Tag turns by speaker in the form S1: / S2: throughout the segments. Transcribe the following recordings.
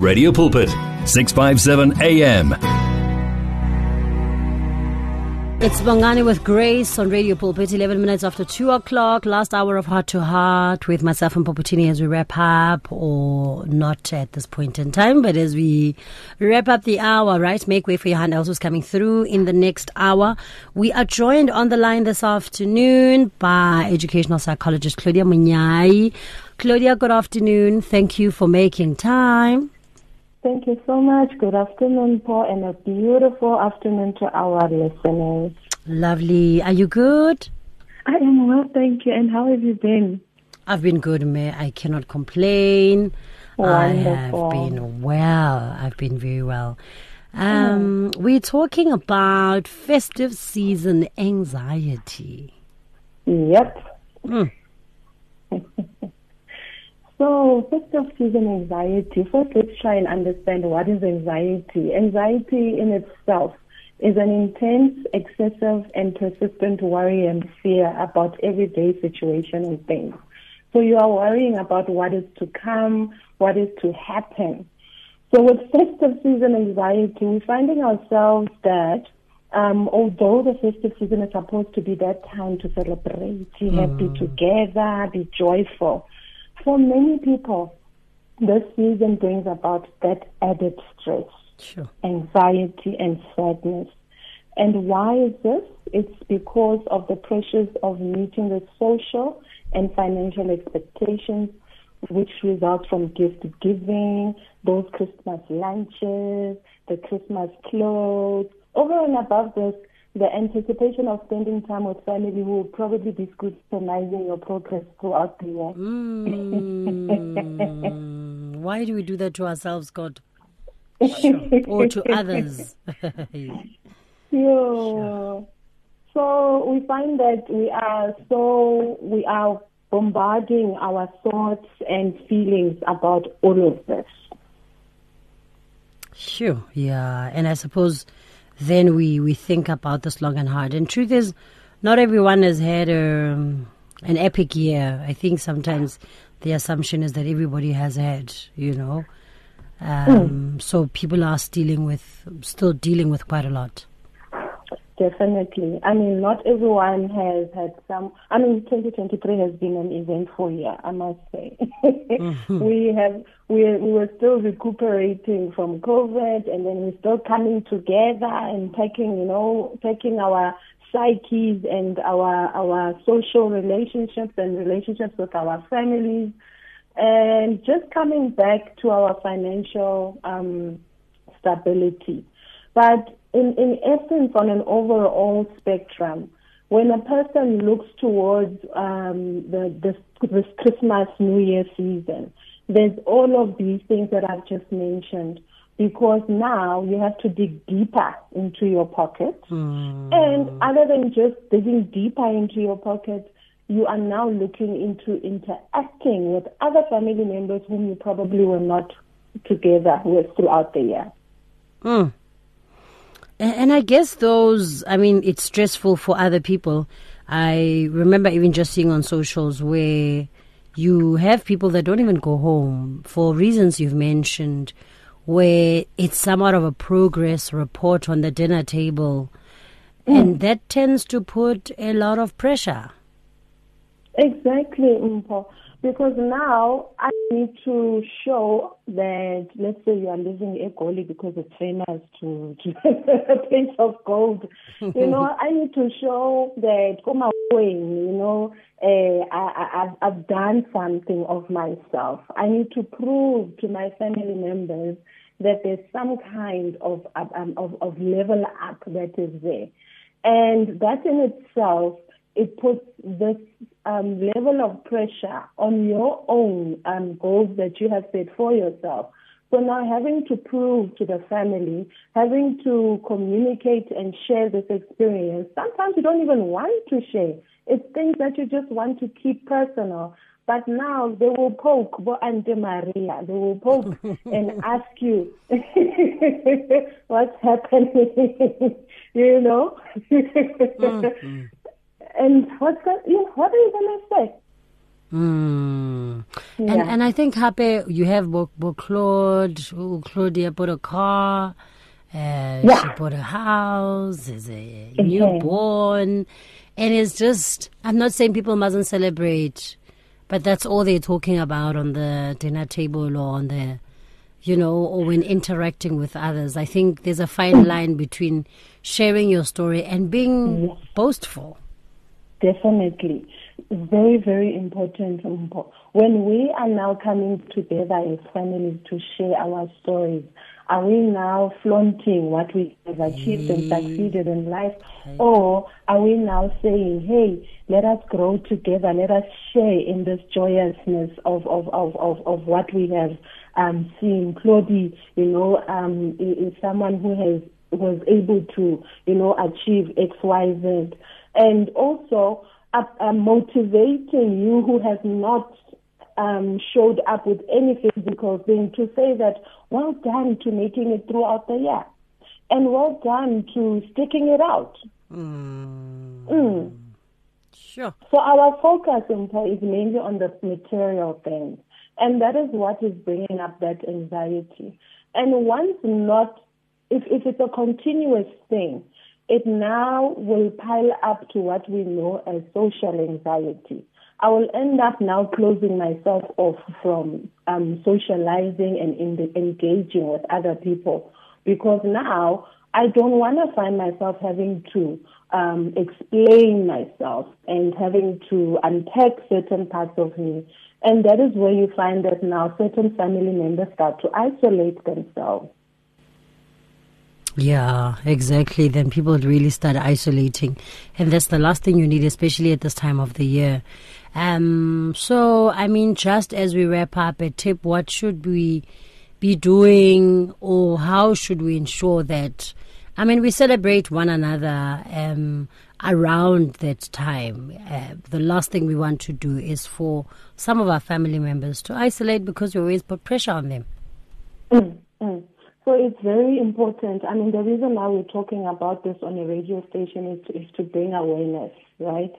S1: Radio Pulpit, 657 AM.
S2: It's Bongani with Grace on Radio Pulpit, 11 minutes after 2 o'clock. Last hour of Heart to Heart with myself and Mpho Putini as we wrap up, or not at this point in time, but as we wrap up the hour, right? Make way for your hand who's coming through in the next hour. We are joined on the line this afternoon by educational psychologist Claudia Monyai. Claudia, good afternoon. Thank you for making time.
S3: Thank you so much. Good afternoon, Mpho, and a beautiful afternoon to our listeners.
S2: Lovely. Are you good?
S3: I am well, thank you. And how have you been?
S2: I've been good, May. I cannot complain.
S3: Wonderful.
S2: I have been well. I've been very well. Um, We're talking about festive season anxiety.
S3: Yep.
S2: Mm.
S3: So, festive season anxiety. First, let's try and understand what is anxiety. Anxiety in itself is an intense, excessive, and persistent worry and fear about everyday situation and things. So you are worrying about what is to come, what is to happen. So with festive season anxiety, we're finding ourselves that um, although the festive season is supposed to be that time to celebrate, be happy together, be joyful, for many people, this season brings about that added stress,
S2: Sure.
S3: anxiety, and sadness. And why is this? It's because of the pressures of meeting the social and financial expectations, which result from gift giving, those Christmas lunches, the Christmas clothes. Over and above this, the anticipation of spending time with family will probably be scrutinizing your progress throughout the year.
S2: Mm. Why do we do that to ourselves, God? Sure. Or to others?
S3: Yeah. So we find that we are so we are bombarding our thoughts and feelings about all of this.
S2: Sure, yeah. And I suppose then we, we think about this long and hard. And truth is, not everyone has had um, an epic year. I think sometimes the assumption is that everybody has had, you know. Um, So people are dealing with, still dealing with quite a lot.
S3: Definitely. I mean, not everyone has had some. I mean, 2023 has been an eventful year, I must say. we have we we were still recuperating from COVID, and then we're still coming together and taking, you know, taking our psyches and our our social relationships and relationships with our families, and just coming back to our financial um, stability. But in, in essence, on an overall spectrum, when a person looks towards um, the, this, this Christmas, New Year season, there's all of these things that I've just mentioned because now you have to dig deeper into your pocket. And other than just digging deeper into your pocket, you are now looking into interacting with other family members whom you probably were not together with throughout the year.
S2: Mm. And, I guess those, I mean, it's stressful for other people. I remember even just seeing on socials where you have people that don't even go home for reasons you've mentioned, where it's somewhat of a progress report on the dinner table. Mm. And that tends to put a lot of pressure.
S3: Exactly, Mpho. Because now I need to show that, let's say you are living Egoli because it's famous to, to a place of gold. You know, I need to show that, come away, you know, uh, I, I, I've, I've done something of myself. I need to prove to my family members that there's some kind of, um, of, of level up that is there. And that in itself, it puts this um, level of pressure on your own um, goals that you have set for yourself. So now having to prove to the family, having to communicate and share this experience, sometimes you don't even want to share. It's things that you just want to keep personal. But now they will poke, Bo Ante Maria, they will poke and ask you what's happening, you know? And what's that, you know, what are you going to say?
S2: Mm. Yeah. And and I think Hape, you have Bo, Bo Claude, oh, Claudia bought a car, uh, yeah. she bought a house, there's a mm-hmm. newborn, and it's just. I'm not saying people mustn't celebrate, but that's all they're talking about on the dinner table or on the, you know, or when interacting with others. I think there's a fine mm. line between sharing your story and being yes. boastful.
S3: Definitely very, very important. When we are now coming together as families to share our stories, are we now flaunting what we have achieved and succeeded in life? Or are we now saying, hey, let us grow together, let us share in this joyousness of, of, of, of, of what we have um, seen? Claudie, you know, um, is someone who has was able to, you know, achieve X, Y, Z. And also, uh, uh, motivating you who has not um, showed up with any physical thing to say that well done to making it throughout the year and well done to sticking it out.
S2: Mm. Mm. Sure.
S3: So our focus is mainly on the material things, and that is what is bringing up that anxiety. And once not, if, if it's a continuous thing, it now will pile up to what we know as social anxiety. I will end up now closing myself off from um, socializing and in engaging with other people because now I don't want to find myself having to um, explain myself and having to unpack certain parts of me. And that is where you find that now certain family members start to isolate themselves.
S2: Yeah, exactly. Then people really start isolating. And that's the last thing you need, especially at this time of the year. Um, so, I mean, just as we wrap up a tip, what should we be doing or how should we ensure that, I mean, we celebrate one another um, around that time. Uh, the last thing we want to do is for some of our family members to isolate because we always put pressure on them.
S3: Mm, mm. So it's very important. I mean, the reason why we're talking about this on a radio station is to, is to bring awareness, right?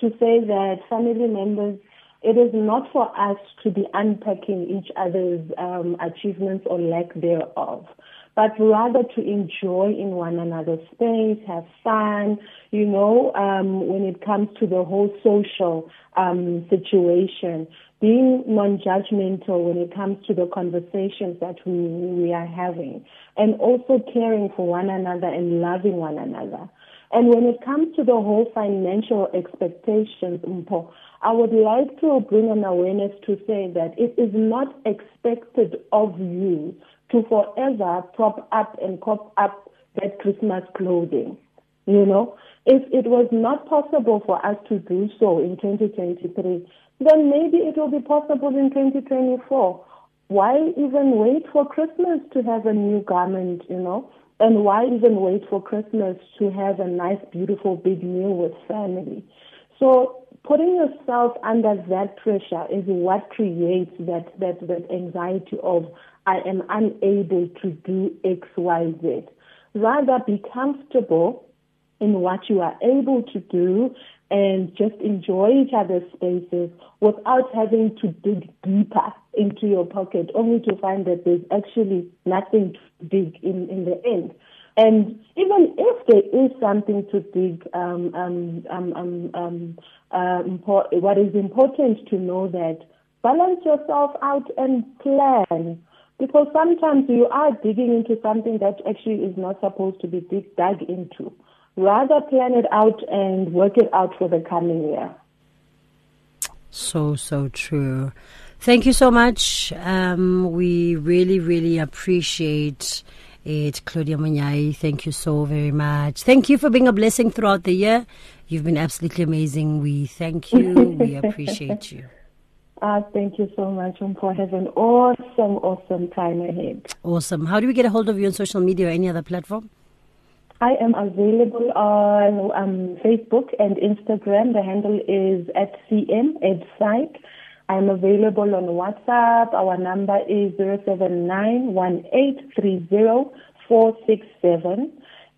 S3: To say that family members, it is not for us to be unpacking each other's um, achievements or lack thereof but rather to enjoy in one another's space, have fun, you know, um, when it comes to the whole social um, situation being non-judgmental when it comes to the conversations that we, we are having and also caring for one another and loving one another. And when it comes to the whole financial expectations, I would like to bring an awareness to say that it is not expected of you to forever prop up and cop up that Christmas clothing. You know, if it was not possible for us to do so in 2023, then maybe it will be possible in 2024. Why even wait for Christmas to have a new garment, you know? And why even wait for Christmas to have a nice, beautiful, big meal with family? So putting yourself under that pressure is what creates that, that, that anxiety of I am unable to do X, Y, Z. Rather be comfortable in what you are able to do and just enjoy each other's spaces without having to dig deeper into your pocket, only to find that there's actually nothing to dig in, in the end. And even if there is something to dig, um, um, um, um, um uh, what is important to know that balance yourself out and plan. Because sometimes you are digging into something that actually is not supposed to be dig, dug into. Rather plan it out and work it out for the coming year.
S2: So, so true. Thank you so much. Um, we really, really appreciate it. Claudia Monyai, thank you so very much. Thank you for being a blessing throughout the year. You've been absolutely amazing. We thank you. we appreciate you.
S3: Uh, thank you so much and for having an awesome, awesome time ahead.
S2: Awesome. How do we get a hold of you on social media or any other platform?
S3: I am available on um, Facebook and Instagram. The handle is at CM Psych. I'm available on WhatsApp. Our number is 079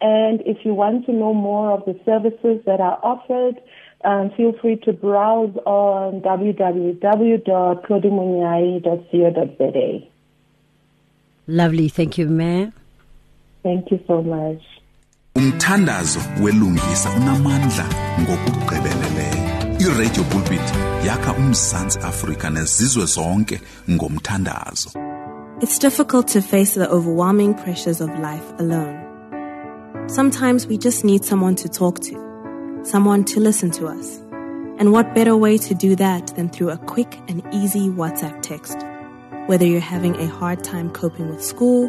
S3: And if you want to know more of the services that are offered, um, feel free to browse on www.claudimunyai.co.za.
S2: Lovely. Thank you, Mayor.
S3: Thank you so much.
S4: Umthandazo welungisa unamandla ngokugqibeleleyo iradio pulpit yakha umzantsi afrika nezizwe zonke ngomthandazo
S5: It's difficult to face the overwhelming pressures of life alone. Sometimes we just need someone to talk to, someone to listen to us. And what better way to do that than through a quick and easy WhatsApp text? Whether you're having a hard time coping with school,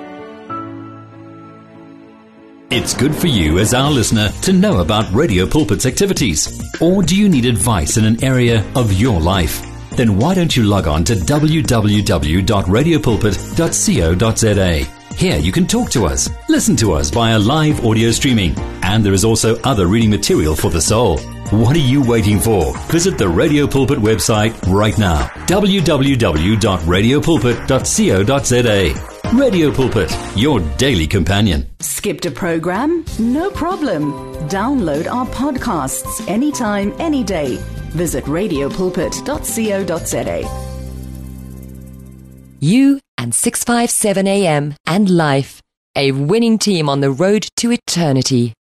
S1: It's good for you as our listener to know about Radio Pulpit's activities. Or do you need advice in an area of your life? Then why don't you log on to www.radiopulpit.co.za? Here you can talk to us, listen to us via live audio streaming, and there is also other reading material for the soul. What are you waiting for? Visit the Radio Pulpit website right now. www.radiopulpit.co.za. Radio Pulpit, your daily companion.
S6: Skipped a program? No problem. Download our podcasts anytime, any day. Visit radiopulpit.co.za.
S7: You and 657 AM and life. A winning team on the road to eternity.